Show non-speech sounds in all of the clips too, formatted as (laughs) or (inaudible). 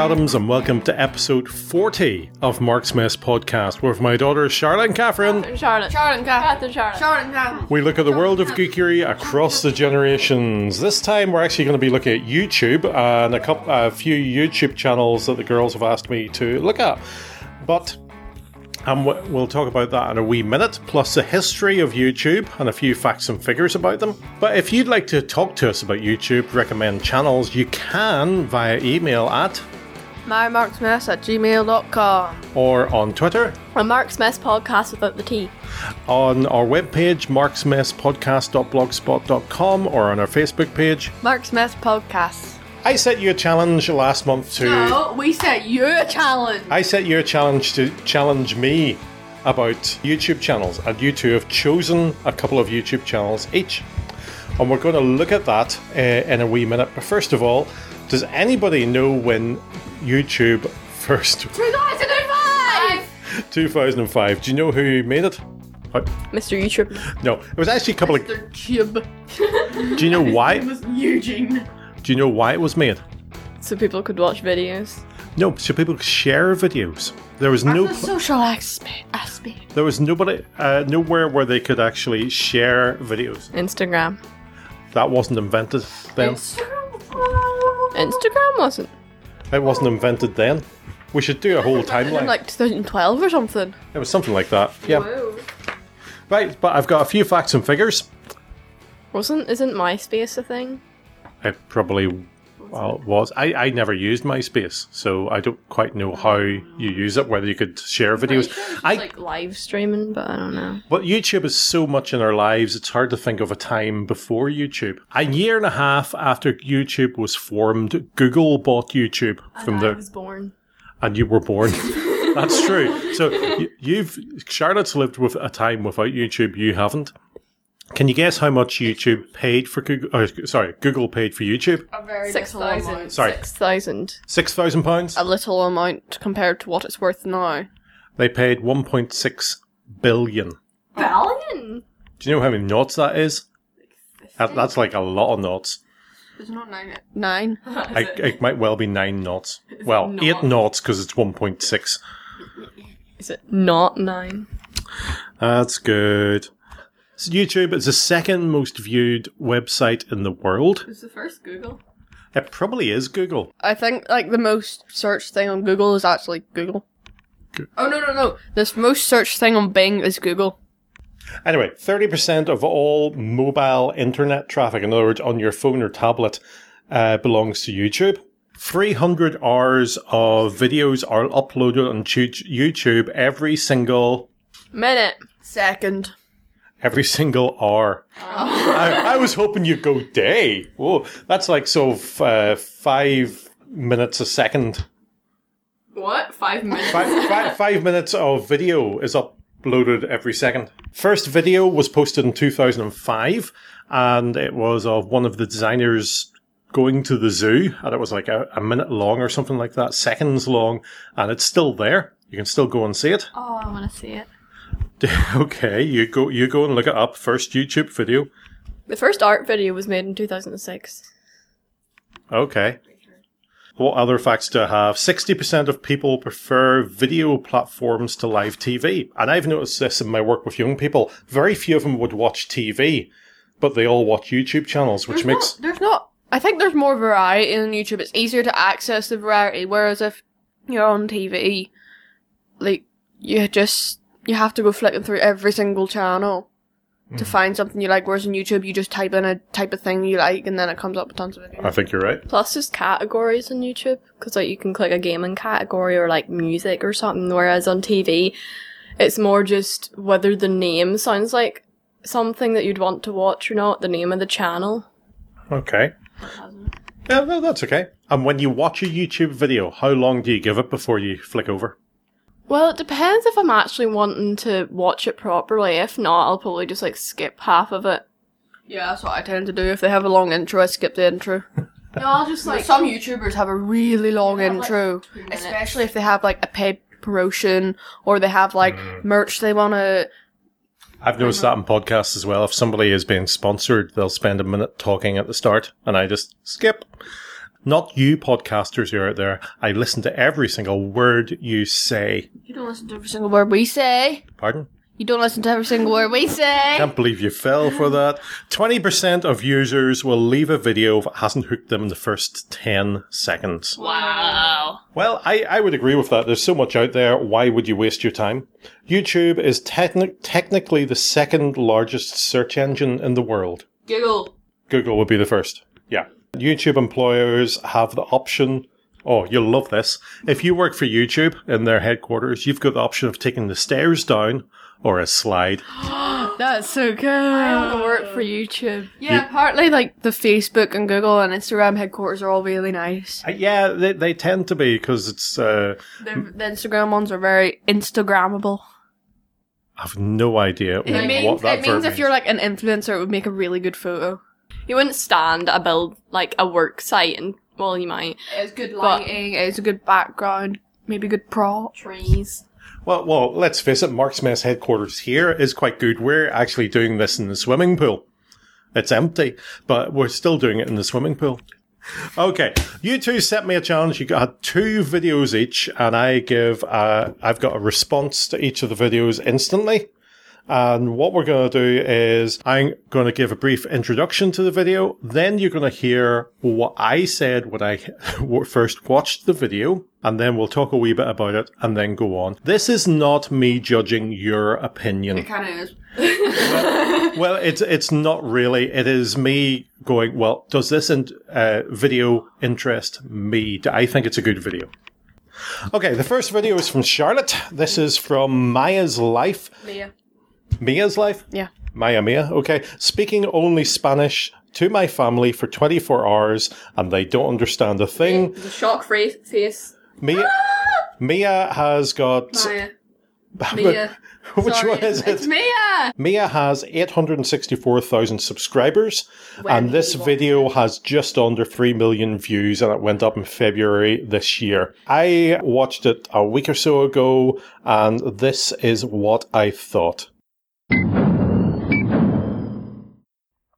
I'm Mark Adams, and welcome to episode 40 of Mark's Mess podcast with my daughters Charlotte and Catherine. Charlotte. Charlotte and Kath. Catherine Charlotte. Charlotte and Kath. We look at the world of geekery across the generations. This time, we're actually going to be looking at YouTube and a couple, a few YouTube channels that the girls have asked me to look at. But um, we'll talk about that in a wee minute, plus the history of YouTube and a few facts and figures about them. But if you'd like to talk to us about YouTube, recommend channels, you can via email at MyMarksMess at gmail.com. or on Twitter, A Mark's Mess podcast without the T. on our webpage, marksmesspodcast.blogspot.com, or on our Facebook page. Mark's Mess Podcast. I set you a challenge last month to. No, we set you a challenge. I set you a challenge to challenge me about YouTube channels, and you two have chosen a couple of YouTube channels each. And we're going to look at that uh, in a wee minute. But first of all, does anybody know when YouTube first 2005! 2005? Do you know who made it? Uh, Mr. YouTube. No, it was actually a couple of. The cube. (laughs) Do you know why? It was Eugene. Do you know why it was made? So people could watch videos. No, so people could share videos. There was no. The social aspect. aspect. There was nobody, uh, nowhere where they could actually share videos. Instagram. That wasn't invented then. Instagram wasn't. It wasn't invented then. We should do a whole In timeline. like 2012 or something. It was something like that. Yeah. Right, but I've got a few facts and figures. Wasn't isn't MySpace a thing? It probably well, was. I, I never used MySpace, so I don't quite know how you use it, whether you could share videos. I like live streaming, but I don't know. But YouTube is so much in our lives, it's hard to think of a time before YouTube. A year and a half after YouTube was formed, Google bought YouTube from the I was born. and you were born. (laughs) That's true. So you've Charlotte's lived with a time without YouTube. You haven't. Can you guess how much YouTube paid for Google? Or, sorry, Google paid for YouTube. A very Six little thousand. amount. Sorry. Six thousand. Six thousand pounds. A little amount compared to what it's worth now. They paid one point six billion. Billion. Do you know how many knots that is? That, that's like a lot of knots. It's not nine. Nine. (laughs) I, it might well be nine knots. Well, eight not? knots because it's one point six. Is it not nine? That's good. So YouTube is the second most viewed website in the world. Was the first Google? It probably is Google. I think like the most searched thing on Google is actually Google. Oh no no no! This most searched thing on Bing is Google. Anyway, 30% of all mobile internet traffic, in other words, on your phone or tablet, uh, belongs to YouTube. 300 hours of videos are uploaded on YouTube every single Minute. Second. Every single hour. I, I was hoping you'd go day. Whoa, that's like so f- uh, five minutes a second. What? Five minutes. Five, five, five minutes of video is uploaded every second. First video was posted in 2005, and it was of one of the designers going to the zoo, and it was like a, a minute long or something like that, seconds long, and it's still there. You can still go and see it. Oh, I want to see it. (laughs) okay, you go, you go and look it up. First YouTube video. The first art video was made in 2006. Okay. What other facts do I have? 60% of people prefer video platforms to live TV. And I've noticed this in my work with young people. Very few of them would watch TV, but they all watch YouTube channels, which There's makes. not, there's not. I think there's more variety on YouTube. It's easier to access the variety. Whereas if you're on TV, like you just you have to go flicking through every single channel to hmm. find something you like. Whereas on YouTube, you just type in a type of thing you like, and then it comes up with tons of videos. I think you're right. Plus, there's categories on YouTube because like you can click a gaming category or like music or something. Whereas on TV, it's more just whether the name sounds like something that you'd want to watch or not. The name of the channel. Okay. Yeah, no, that's okay. And when you watch a YouTube video, how long do you give it before you flick over? Well, it depends if I'm actually wanting to watch it properly. If not, I'll probably just like skip half of it. Yeah, that's what I tend to do. If they have a long intro, I skip the intro. (laughs) No, I'll just like Some YouTubers have a really long intro, minutes. especially if they have like a paid promotion or they have like mm. merch they want to. I've noticed that in podcasts as well. If somebody is being sponsored, they'll spend a minute talking at the start, and I just skip. Not you podcasters who are out there. I listen to every single word you say. You don't listen to every single word we say. Pardon? You don't listen to every single word we say. Can't believe you fell for that. 20% of users will leave a video if it hasn't hooked them in the first 10 seconds. Wow. Well, I, I would agree with that. There's so much out there. Why would you waste your time? YouTube is techni- technically the second largest search engine in the world. Google. Google would be the first. Yeah. YouTube employers have the option. Oh, you'll love this. If you work for YouTube in their headquarters, you've got the option of taking the stairs down or a slide. (gasps) That's so good. I want to work for YouTube. Yeah, partly like the Facebook and Google and Instagram headquarters are all really nice. Uh, yeah, they, they tend to be because it's, uh, The, the Instagram ones are very Instagrammable. I've no idea It means, that it verb means if you're like an influencer, it would make a really good photo. You wouldn't stand a build like a work site and well you might. It's good lighting, it's a good background, maybe good prop. Trees. Well, well, let's face it, Mark's Mess headquarters here is quite good. We're actually doing this in the swimming pool. It's empty, but we're still doing it in the swimming pool. Okay, you two set me a challenge. You got two videos each, and I give. Uh, I've got a response to each of the videos instantly. And what we're going to do is I'm going to give a brief introduction to the video. Then you're going to hear what I said when I (laughs) first watched the video. And then we'll talk a wee bit about it and then go on. This is not me judging your opinion. It kind of is. (laughs) Well, it's it's not really. It is me going. Well, does this in, uh, video interest me? Do I think it's a good video? Okay, the first video is from Charlotte. This is from Maya's life. Mia. Mia's life. Yeah. Maya Mia. Okay, speaking only Spanish to my family for 24 hours, and they don't understand a thing. The shock fra- face. Mia. Ah! Mia has got. Maya. (laughs) Mia. Which Sorry, one is It's it? Mia! Mia has 864,000 subscribers, When and this did you video has just under 3 million views, and it went up in February this year. I watched it a week or so ago, and this is what I thought.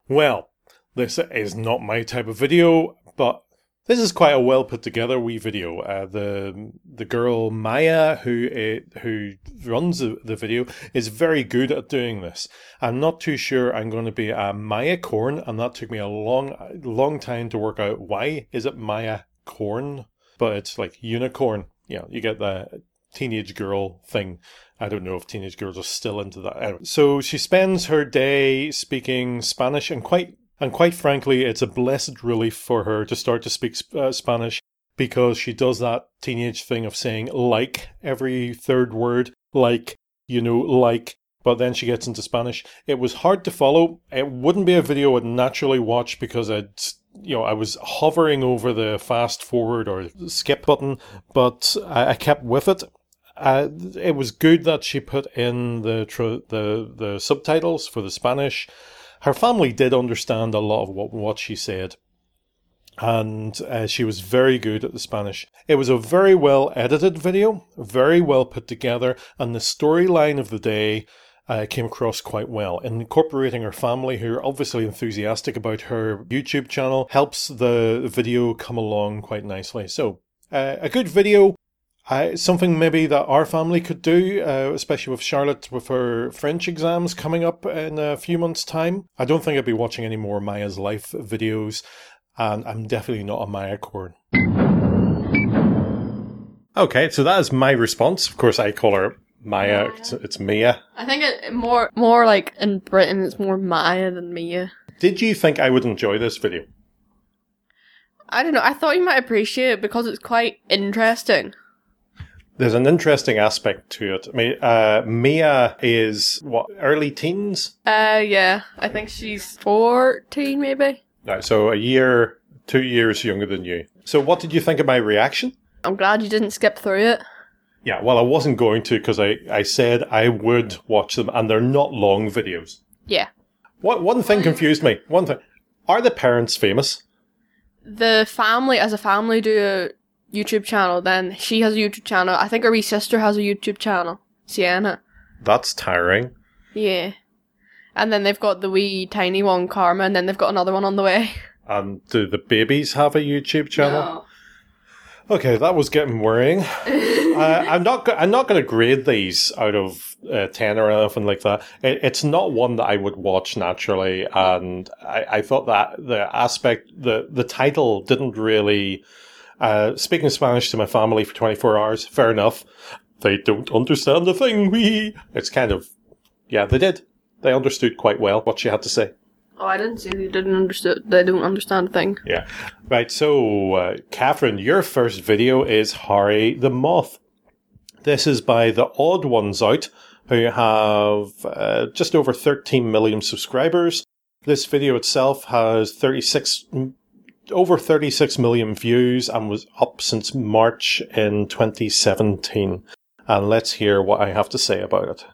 Well, this is not my type of video, but this is quite a well put together wee video. Uh, the the girl Maya who uh, who runs the, the video is very good at doing this. I'm not too sure I'm going to be a Maya corn, and that took me a long long time to work out why is it Maya corn, but it's like unicorn. Yeah, you get the teenage girl thing. I don't know if teenage girls are still into that. Anyway, so she spends her day speaking Spanish and quite and quite frankly, it's a blessed relief for her to start to speak uh, Spanish because she does that teenage thing of saying like every third word, like, you know, like, but then she gets into Spanish. It was hard to follow. It wouldn't be a video I'd naturally watch because I'd, you know, I was hovering over the fast forward or skip button, but I, I kept with it. Uh, it was good that she put in the tr- the the subtitles for the Spanish. Her family did understand a lot of what what she said, and uh, she was very good at the Spanish. It was a very well edited video, very well put together, and the storyline of the day uh, came across quite well. Incorporating her family, who are obviously enthusiastic about her YouTube channel, helps the video come along quite nicely. So, uh, a good video. Uh, something maybe that our family could do, uh, especially with Charlotte with her French exams coming up in a few months' time. I don't think I'd be watching any more Maya's life videos, and I'm definitely not a Maya corn. Okay, so that is my response. Of course, I call her Maya. It's, it's Mia. I think it more more like in Britain it's more Maya than Mia. Did you think I would enjoy this video? I don't know. I thought you might appreciate it because it's quite interesting. There's an interesting aspect to it. I mean, uh, Mia is what early teens, Uh, yeah. I think she's fourteen, maybe. Right, so a year, two years younger than you. So, what did you think of my reaction? I'm glad you didn't skip through it. Yeah, well, I wasn't going to because I, I said I would watch them, and they're not long videos. Yeah. What one thing confused me. One thing: are the parents famous? The family, as a family, do a YouTube channel. Then she has a YouTube channel. I think her wee sister has a YouTube channel, Sienna. That's tiring. Yeah. And then they've got the wee tiny one, Karma, and then they've got another one on the way. And do the babies have a YouTube channel? No. Okay, that was getting worrying. (laughs) uh, I'm not. Go- I'm not going to grade these out of uh, ten or anything like that. It, it's not one that I would watch naturally, and I, I thought that the aspect, the the title didn't really. Uh, speaking Spanish to my family for 24 hours, fair enough. They don't understand the thing. We. It's kind of. Yeah, they did. They understood quite well what she had to say. Oh, I didn't say they didn't understand. They don't understand a thing. Yeah. Right. So, uh, Catherine, your first video is Harry the Moth. This is by the Odd Ones Out, who have uh, just over 13 million subscribers. This video itself has 36, over 36 million views and was up since March in 2017. And let's hear what I have to say about it.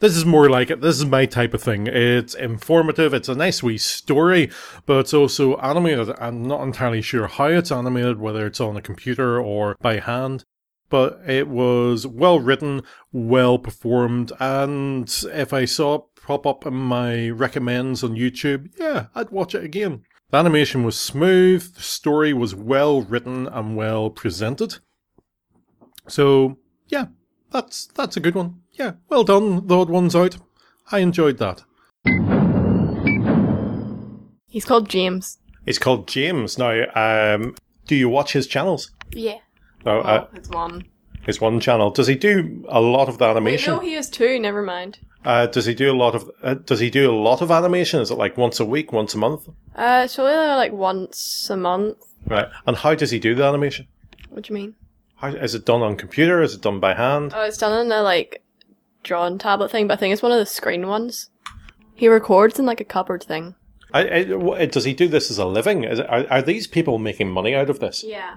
This is more like it. This is my type of thing. It's informative. It's a nice wee story, but it's also animated. I'm not entirely sure how it's animated, whether it's on a computer or by hand. But it was well written, well performed, and if I saw it pop up in my recommends on YouTube, yeah, I'd watch it again. The animation was smooth, the story was well written and well presented. So, yeah, that's that's a good one. Yeah, well done, the odd ones out. I enjoyed that. He's called James. It's called James. Now, um, do you watch his channels? Yeah. No, uh, Oh, it's one. his one channel. Does he do a lot of the Wait, animation? no, he is two. Never mind. uh, does he do a lot of? Uh, does he do a lot of animation? Is it like once a week, once a month? Uh, it's only like once a month. Right. And how does he do the animation? What do you mean? How, is it done on computer? Is it done by hand? Oh, it's done in a like drawn tablet thing, but I think it's one of the screen ones. He records in like a cupboard thing. I, I, does he do this as a living? Is are, are these people making money out of this? Yeah.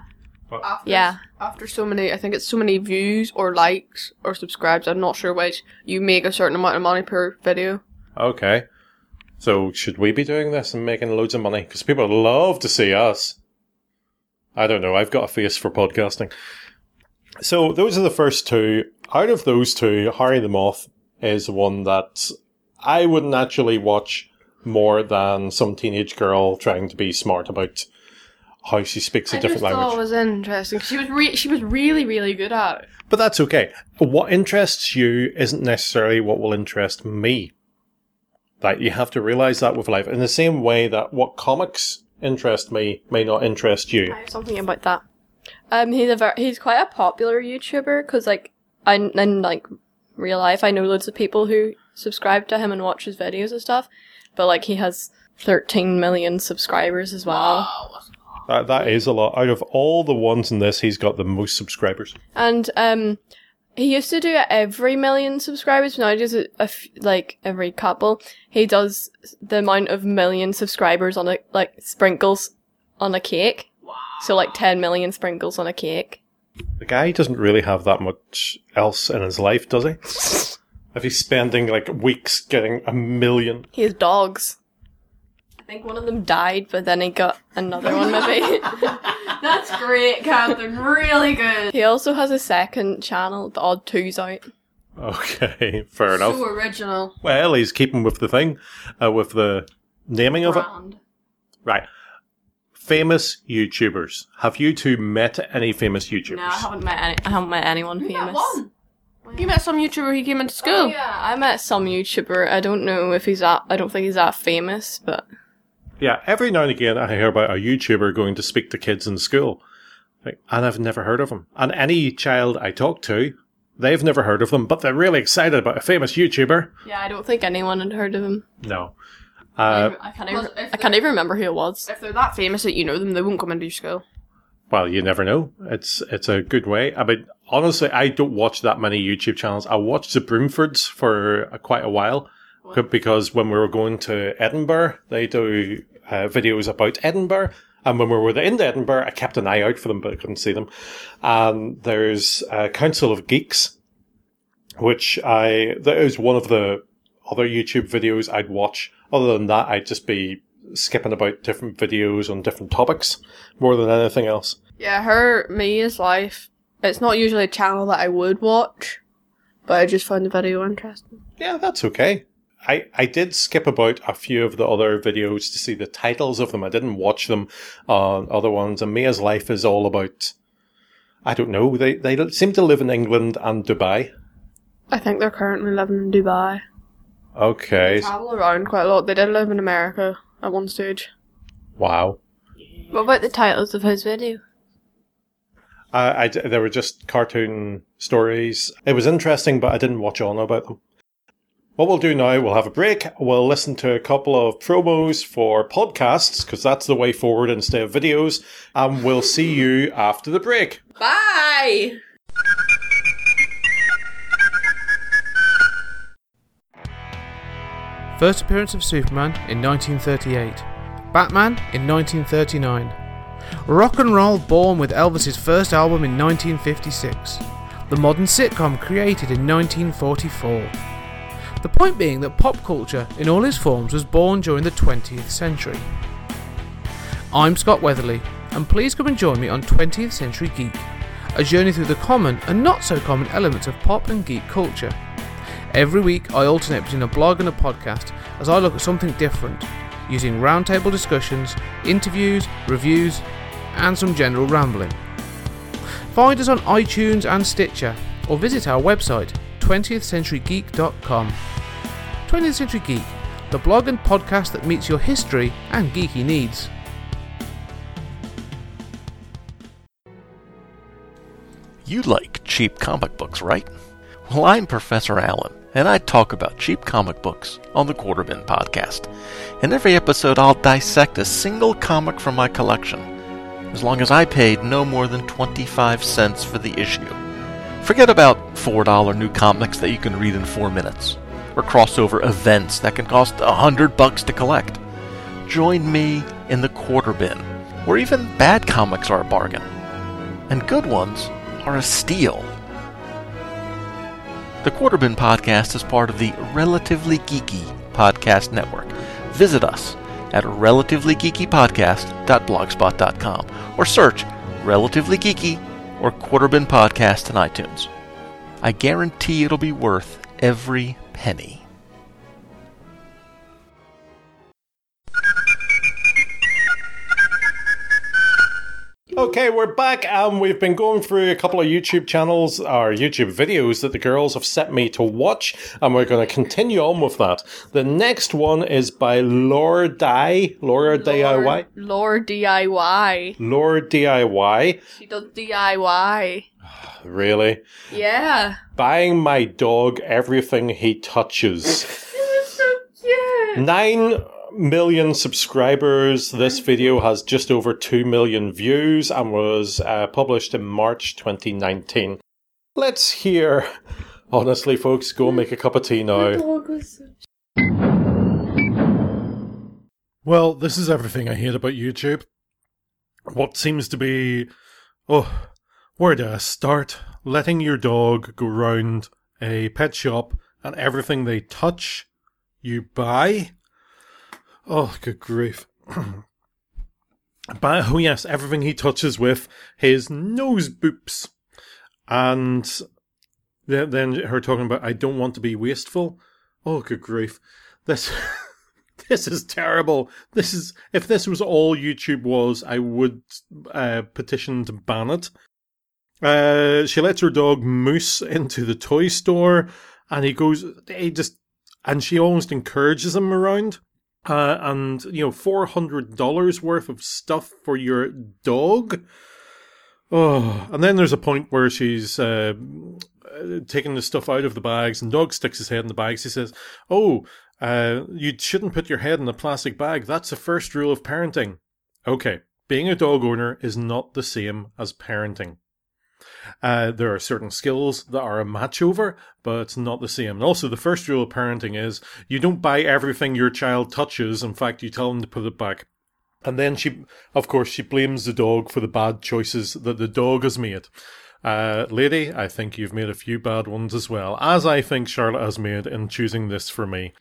After, Yeah. After so many, I think it's so many views or likes or subscribes. I'm not sure which. You make a certain amount of money per video. Okay. So should we be doing this and making loads of money? Because people love to see us. I don't know. I've got a face for podcasting. So those are the first two. Out of those two, Harry the Moth is one that I wouldn't actually watch more than some teenage girl trying to be smart about how she speaks a I different just language. thought it was interesting. She was re- she was really really good at it. But that's okay. What interests you isn't necessarily what will interest me. That you have to realize that with life. In the same way that what comics interest me may not interest you. I have something about that. Um, he's a ver- he's quite a popular YouTuber because like I in like real life I know loads of people who subscribe to him and watch his videos and stuff, but like he has 13 million subscribers as well. That, that is a lot. Out of all the ones in this, he's got the most subscribers. And um, he used to do it every million subscribers. Now he does it a f- like every couple. He does the amount of million subscribers on a like sprinkles on a cake. So like 10 million sprinkles on a cake. The guy doesn't really have that much else in his life, does he? if he's spending like weeks getting a million. He has dogs. I think one of them died, but then he got another one maybe. (laughs) That's great, Catherine. Really good. he also has a second channel, the Odd Twos Out. Okay, fair enough. So original. Well, he's keeping with the thing, uh, with the naming of it. Right. Famous YouTubers. Have you two met any famous YouTubers? No, I haven't met any. I haven't met anyone You famous. met one. You met some YouTuber. He came into Oh, school. yeah, I met some YouTuber. I don't know if he's that. I don't think he's that famous, but Yeah, every now and again I hear about a YouTuber going to speak to kids in school. And I've never heard of him. And any child I talk to, they've never heard of them, but they're really excited about a famous YouTuber. yeah, I don't think anyone had heard of him. No. Uh, I can't even. I can't even remember who it was. If they're that famous that you know them, they won't come into your school. well, you never know. It's it's a good way. I mean, honestly, I don't watch that many YouTube channels. I watched the Broomfords for uh, quite a while c- because when we were going to Edinburgh, they do uh, videos about Edinburgh. And when we were in Edinburgh, I kept an eye out for them, but I couldn't see them. And there's uh, Council of Geeks, which I that is one of the other YouTube videos I'd watch. Other than that, I'd just be skipping about different videos on different topics more than anything else. Yeah, her Mia's Life. It's not usually a channel that I would watch, but I just found the video interesting. Yeah, that's okay. I, I did skip about a few of the other videos to see the titles of them. I didn't watch them on other ones. And Mia's life is all about, I don't know, they, they seem to live in England and Dubai. I think they're currently living in Dubai. Okay. Travel around quite a lot. They did live in America at one stage. Wow. What about the titles of his video? Uh, I, they were just cartoon stories. It was interesting, but I didn't watch on about them. What we'll do now, we'll have a break. We'll listen to a couple of promos for podcasts, because that's the way forward instead of videos. And we'll see you after the break. Bye! First appearance of Superman in 1938. Batman in 1939. Rock and roll born with Elvis's first album in 1956. The modern sitcom created in 1944. The point being that pop culture in all its forms was born during the 20th century. I'm Scott Weatherly, and please come and join me on 20th Century Geek, a journey through the common and not so common elements of pop and geek culture. Every week, I alternate between a blog and a podcast as I look at something different, using roundtable discussions, interviews, reviews, and some general rambling. Find us on iTunes and Stitcher, or visit our website, 20thcenturygeek.com. 20th Century Geek, the blog and podcast that meets your history and geeky needs. You like cheap comic books, right? Well, I'm Professor Allen, and I talk about cheap comic books on the Quarter Bin podcast. In every episode, I'll dissect a single comic from my collection, as long as I paid no more than 25 cents for the issue. Forget about $4 new comics that you can read in 4 minutes, or crossover events that can cost a hundred bucks to collect. Join me in the quarter bin, where even bad comics are a bargain, and good ones are a steal. The Quarter Bin Podcast is part of the Relatively Geeky Podcast Network. Visit us at relativelygeekypodcast.blogspot.com or search Relatively Geeky or Quarter Bin Podcast in iTunes. I guarantee it'll be worth every penny. Okay, we're back and we've been going through a couple of YouTube channels or YouTube videos that the girls have set me to watch, and we're going to continue on with that. The next one is by Lord Die, Laura DIY, Lord DIY. Lord DIY. She does DIY. (sighs) Really? Yeah. Buying my dog everything he touches. (laughs) It was so cute. Nine million subscribers. This video has just over two million views and was uh, published in March 2019. Let's hear. Honestly, folks, go make a cup of tea now. Well, this is everything I hate about YouTube. What seems to be. Oh, where do I start? Letting your dog go round a pet shop and everything they touch, you buy? Oh, good grief. but, oh, yes, everything he touches with his nose boops. And then, then her talking about, I don't want to be wasteful. Oh, good grief. This. (laughs) this is terrible. This is if this was all YouTube was, I would uh, petition to ban it. Uh, she lets her dog Moose into the toy store, and he goes. He just and she almost encourages him around. Uh, and you know, four hundred dollars worth of stuff for your dog. Oh, and then there's a point where she's uh, taking the stuff out of the bags, and dog sticks his head in the bags. He says, "Oh, uh, you shouldn't put your head in a plastic bag. That's the first rule of parenting." Okay, being a dog owner is not the same as parenting. Uh, there are certain skills that are a match over, but it's not the same. And also, the first rule of parenting is you don't buy everything your child touches. In fact, you tell them to put it back. And then she, of course, she blames the dog for the bad choices that the dog has made. Uh, lady, I think you've made a few bad ones as well, as I think Charlotte has made in choosing this for me.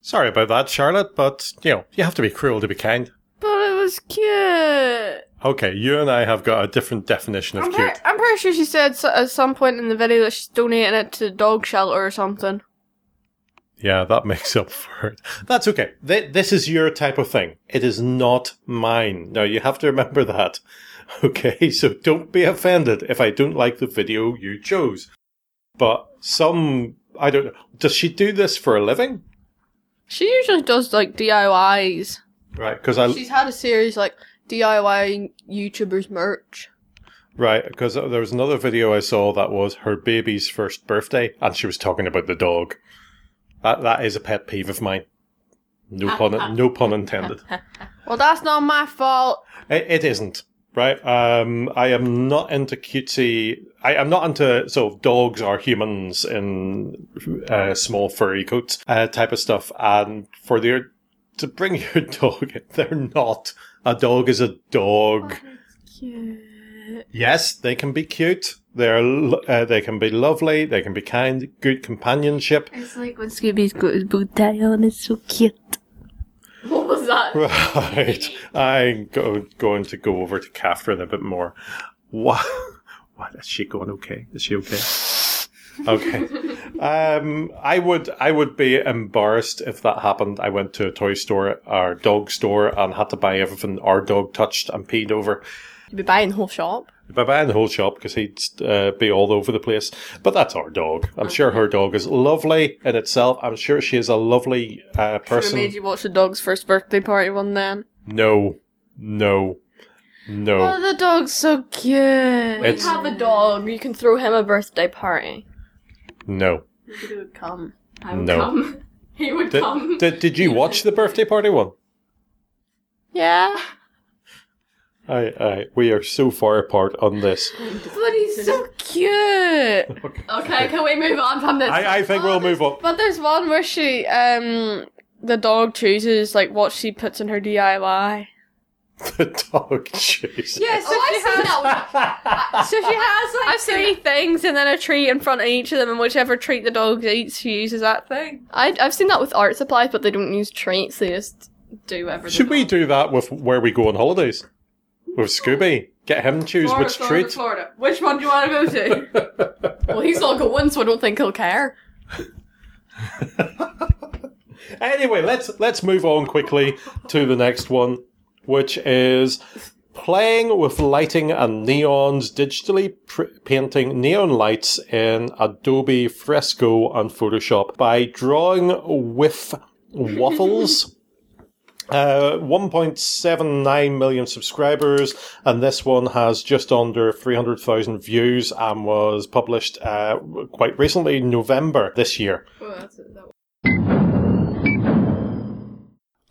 Sorry about that, Charlotte, but, you know, you have to be cruel to be kind. But it was cute. Okay, you and I have got a different definition of I'm, cute. I'm pretty sure she said at some point in the video that she's donating it to the dog shelter or something. Yeah, that makes up for it. That's okay. Th- this is your type of thing. It is not mine. Now, you have to remember that. (laughs) Okay, so don't be offended if I don't like the video you chose. But some, I don't know. Does she do this for a living? She usually does like DIYs. Right, because I She's had a series like DIY YouTubers merch. right because there was another video I saw that was her baby's first birthday, and she was talking about the dog. That that is a pet peeve of mine. No pun, (laughs) no pun intended. Well, that's not my fault. It, it isn't. Right. Um, I am not into cutesy. I am not into sort of dogs or humans in uh, small furry coats uh, type of stuff. And for their to bring (laughs) your dog, in, they're not. A dog is a dog. Yes, they can be cute. They're uh, they can be lovely. They can be kind, good companionship. It's like when Scooby's got his bow tie on. It's so cute. What was that? (laughs) Right. I'm go, going to go over to Catherine a bit more. What? (laughs) What is she going? Okay, is she okay? (laughs) Okay. Um, I would I would be embarrassed if that happened. I went to a toy store or dog store and had to buy everything our dog touched and peed over. You'd be buying the whole shop. By buying the whole shop because he'd uh, be all over the place. But that's our dog. I'm sure her dog is lovely in itself. I'm sure she is a lovely uh, Should have person. made you watch the dog's first birthday party one then. No, no, no. Oh, the dog's so cute. When It's- you have a dog, you can throw him a birthday party. No. Maybe it would come. I would No. come. (laughs) He would come. Did, did, did you watch the birthday party one? Yeah. I, I, we are so far apart on this. But he's so cute. (laughs) Okay, can we move on from this? I, I think we'll move on. But there's one where she, um, the dog chooses like what she puts in her DIY. (laughs) The dog chooses. Yeah, so Oh, she I've seen has, that one. (laughs) so she has like three things and then a treat in front of each of them, and whichever treat the dog eats, she uses that thing. I, I've seen that with art supplies, but they don't use treats. They just do whatever. Should they we do that with where we go on holidays? With Scooby? Get him to choose which treat? Florida. Which one do you want to go to? (laughs) Well, he's not going, so I don't think he'll care. Anyway, let's let's move on quickly to the next one, which is playing with lighting and neons, digitally pr- painting neon lights in Adobe Fresco and Photoshop by drawing with waffles. (laughs) Uh, 1.79 million subscribers, and this one has just under 300,000 views and was published uh, quite recently, November this year.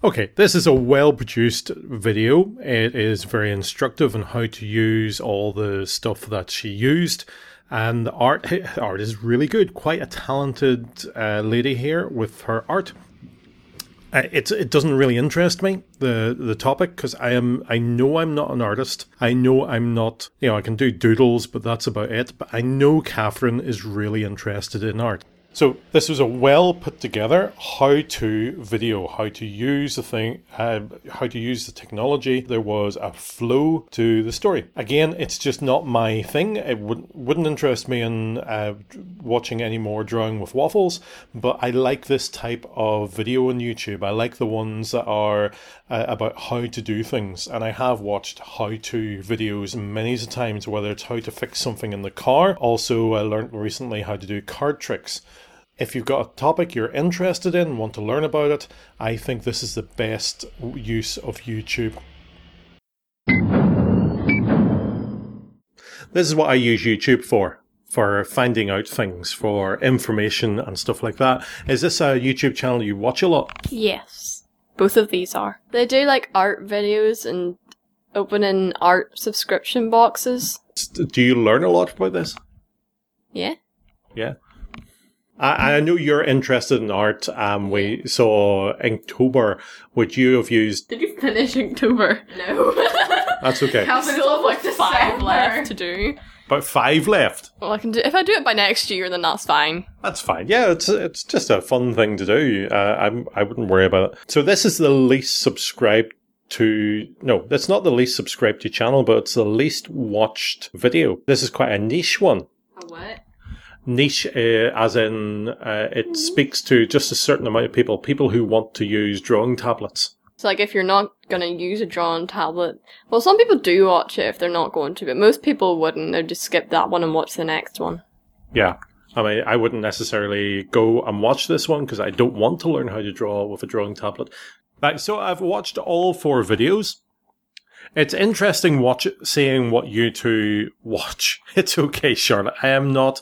Okay, this is a well produced video. It is very instructive on how to use all the stuff that she used. And the art, (laughs) art is really good. Quite a talented uh, lady here with her art. Uh, it it doesn't really interest me the the topic because I am I know I'm not an artist. I know I'm not you know I can do doodles, but that's about it. But I know Catherine is really interested in art. So this was a well put together how to video, how to use the thing, uh, how to use the technology. There was a flow to the story. Again, it's just not my thing. It would, wouldn't interest me in uh, watching any more drawing with waffles. But I like this type of video on YouTube. I like the ones that are uh, about how to do things, and I have watched how to videos many times. Whether it's how to fix something in the car. Also, I learned recently how to do card tricks. If you've got a topic you're interested in, want to learn about it, I think this is the best use of YouTube. This is what I use YouTube for. For finding out things, for information and stuff like that. Is this a YouTube channel you watch a lot? Yes. Both of these are. They do like art videos and opening art subscription boxes. Do you learn a lot about this? Yeah. Yeah. I, I know you're interested in art. Um, we saw Inktober. Would you have used? Did you finish Inktober? No. (laughs) That's okay. I still have like five December. left to do. About five left. Well, I can do if I do it by next year, then that's fine. That's fine. Yeah, it's it's just a fun thing to do. Uh, I'm I wouldn't worry about it. So this is the least subscribed to, no, that's not the least subscribed to channel, but it's the least watched video. This is quite a niche one. A what? Niche, uh, as in, uh, it speaks to just a certain amount of people, people who want to use drawing tablets. So like if you're not gonna use a drawing tablet, well, some people do watch it if they're not going to, but most people wouldn't. They'd just skip that one and watch the next one. Yeah. I mean, I wouldn't necessarily go and watch this one because I don't want to learn how to draw with a drawing tablet. Right, so I've watched all four videos. It's interesting watch seeing what you two (laughs) watch. It's okay, Charlotte. I am not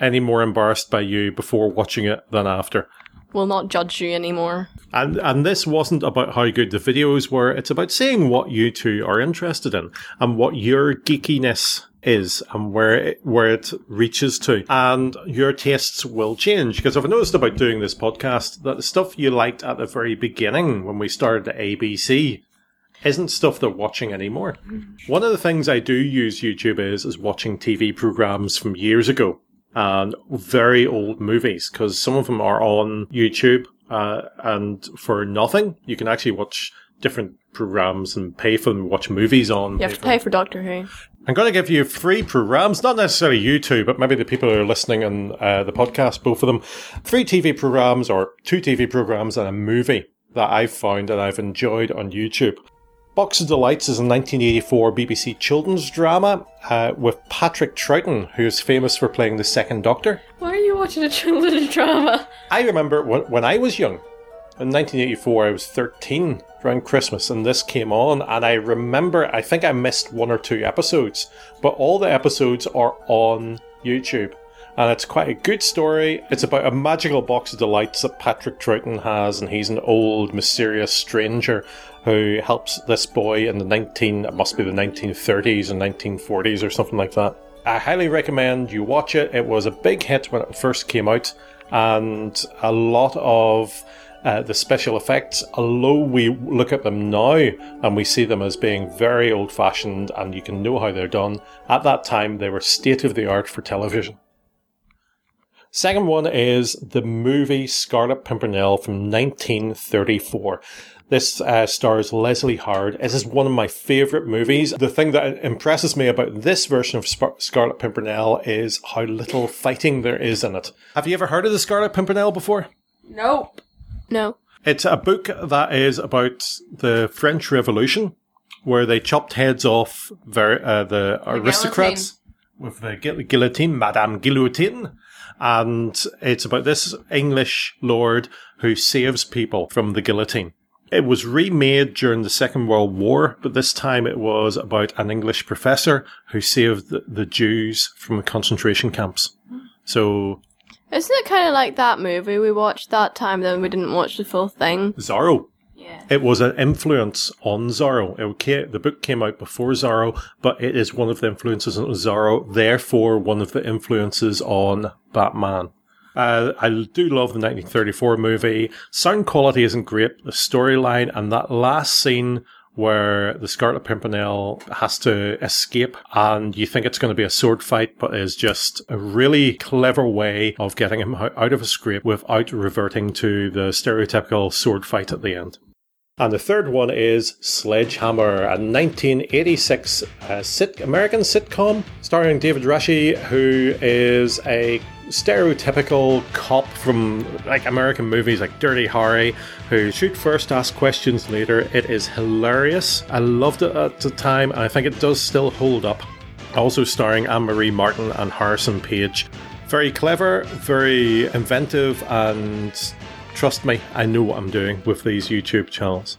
any more embarrassed by you before watching it than after. Will not judge you anymore. And and this wasn't about how good the videos were. It's about seeing what you two are interested in and what your geekiness is and where it, where it reaches to. And your tastes will change because I've noticed about doing this podcast that the stuff you liked at the very beginning when we started the ABC isn't stuff they're watching anymore. One of the things I do use YouTube is is watching TV programs from years ago and very old movies because some of them are on YouTube uh, and for nothing you can actually watch different programs and pay for them watch movies on. You have to pay for Doctor Who. I'm going to give you three programs, not necessarily you two, but maybe the people who are listening on uh, the podcast, both of them. Three TV programs or two TV programs and a movie that I've found and I've enjoyed on YouTube. Box of Delights is a 1984 BBC children's drama uh, with Patrick Troughton, who's famous for playing the Second Doctor. Why are you watching a (laughs) children's drama? I remember when, when I was young, in 1984, I was 13 around Christmas, and this came on. And I remember, I think I missed one or two episodes, but all the episodes are on YouTube. And it's quite a good story. It's about a magical box of delights that Patrick Troughton has, and he's an old, mysterious stranger who helps this boy in the 19, it must be the 1930s and 1940s or something like that. I highly recommend you watch it. It was a big hit when it first came out, and a lot of uh, the special effects, although we look at them now and we see them as being very old fashioned and you can know how they're done, at that time they were state of the art for television. Second one is the movie Scarlet Pimpernel from 1934. This uh, stars Leslie Howard. This is one of my favourite movies. The thing that impresses me about this version of Sp- Scarlet Pimpernel is how little fighting there is in it. Have you ever heard of the Scarlet Pimpernel before? Nope. No. It's a book that is about the French Revolution, where they chopped heads off ver- uh, the aristocrats with the gu- guillotine, Madame Guillotine. And it's about this English lord who saves people from the guillotine. It was remade during the Second World War, but this time it was about an English professor who saved the, the Jews from the concentration camps. So, Isn't it kind of like that movie we watched that time, then we didn't watch the full thing? Zorro. Yeah. It was an influence on Zorro. The book came out before Zorro, but it is one of the influences on Zorro, therefore one of the influences on Batman. Uh, I do love the 1934 movie. Sound quality isn't great. The storyline and that last scene where the Scarlet Pimpernel has to escape and you think it's going to be a sword fight, but is just a really clever way of getting him out of a scrape without reverting to the stereotypical sword fight at the end. And the third one is Sledgehammer, a 1986 uh, sit- American sitcom starring David Rasche, who is a stereotypical cop from like American movies like Dirty Harry, who shoot first, ask questions later. It is hilarious. I loved it at the time, and I think it does still hold up. Also starring Anne Marie Martin and Harrison Page. Very clever, very inventive, and trust me, I know what I'm doing with these YouTube channels.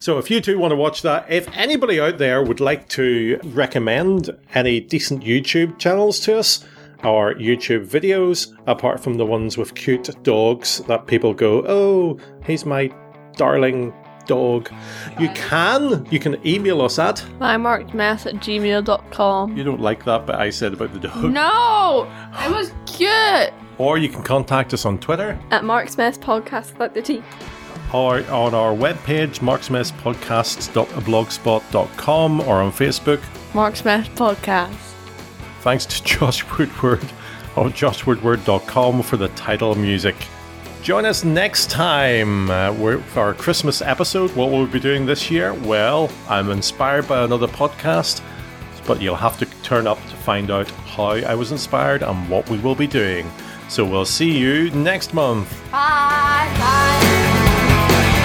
So if you two want to watch that, if anybody out there would like to recommend any decent YouTube channels to us, or YouTube videos, apart from the ones with cute dogs that people go, oh, he's my darling dog. You can, you can email us at, mymarksmess at gmail.com. you don't like that, but I said about the dog. No! It was cute! Or you can contact us on Twitter, At Mark's Mess Podcast about the tea. or on our webpage, marksmesspodcasts.blogspot.com, or on Facebook. Mark's Mess Podcast. Thanks to (laughs) Josh Woodward of joshwoodward.com for the title music. Join us next time uh, we're- for our Christmas episode. What will we be doing this year? Well, I'm inspired by another podcast, but you'll have to turn up to find out how I was inspired and what we will be doing. So we'll see you next month. Bye. Bye.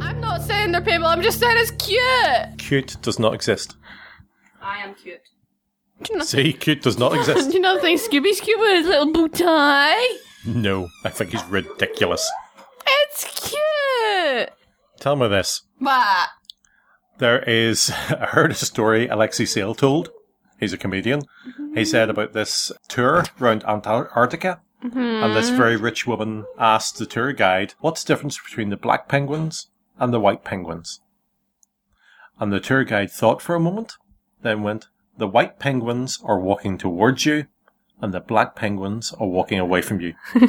I'm not saying they're people. I'm just saying it's cute. Cute does not exist. I am cute. Do not, See, cute does not (laughs) do exist. you not think Scooby Scooby with his little bow tie? No, I think he's ridiculous. It's cute. Tell me this. What? There is, (laughs) I heard a story Alexei Sayle told. He's a comedian. He mm-hmm. said about this tour around Antarctica. And this mm-hmm. very rich woman asked the tour guide, what's the difference between the black penguins and the white penguins? And the tour guide thought for a moment, then went, the white penguins are walking towards you, and the black penguins are walking away from you. (laughs)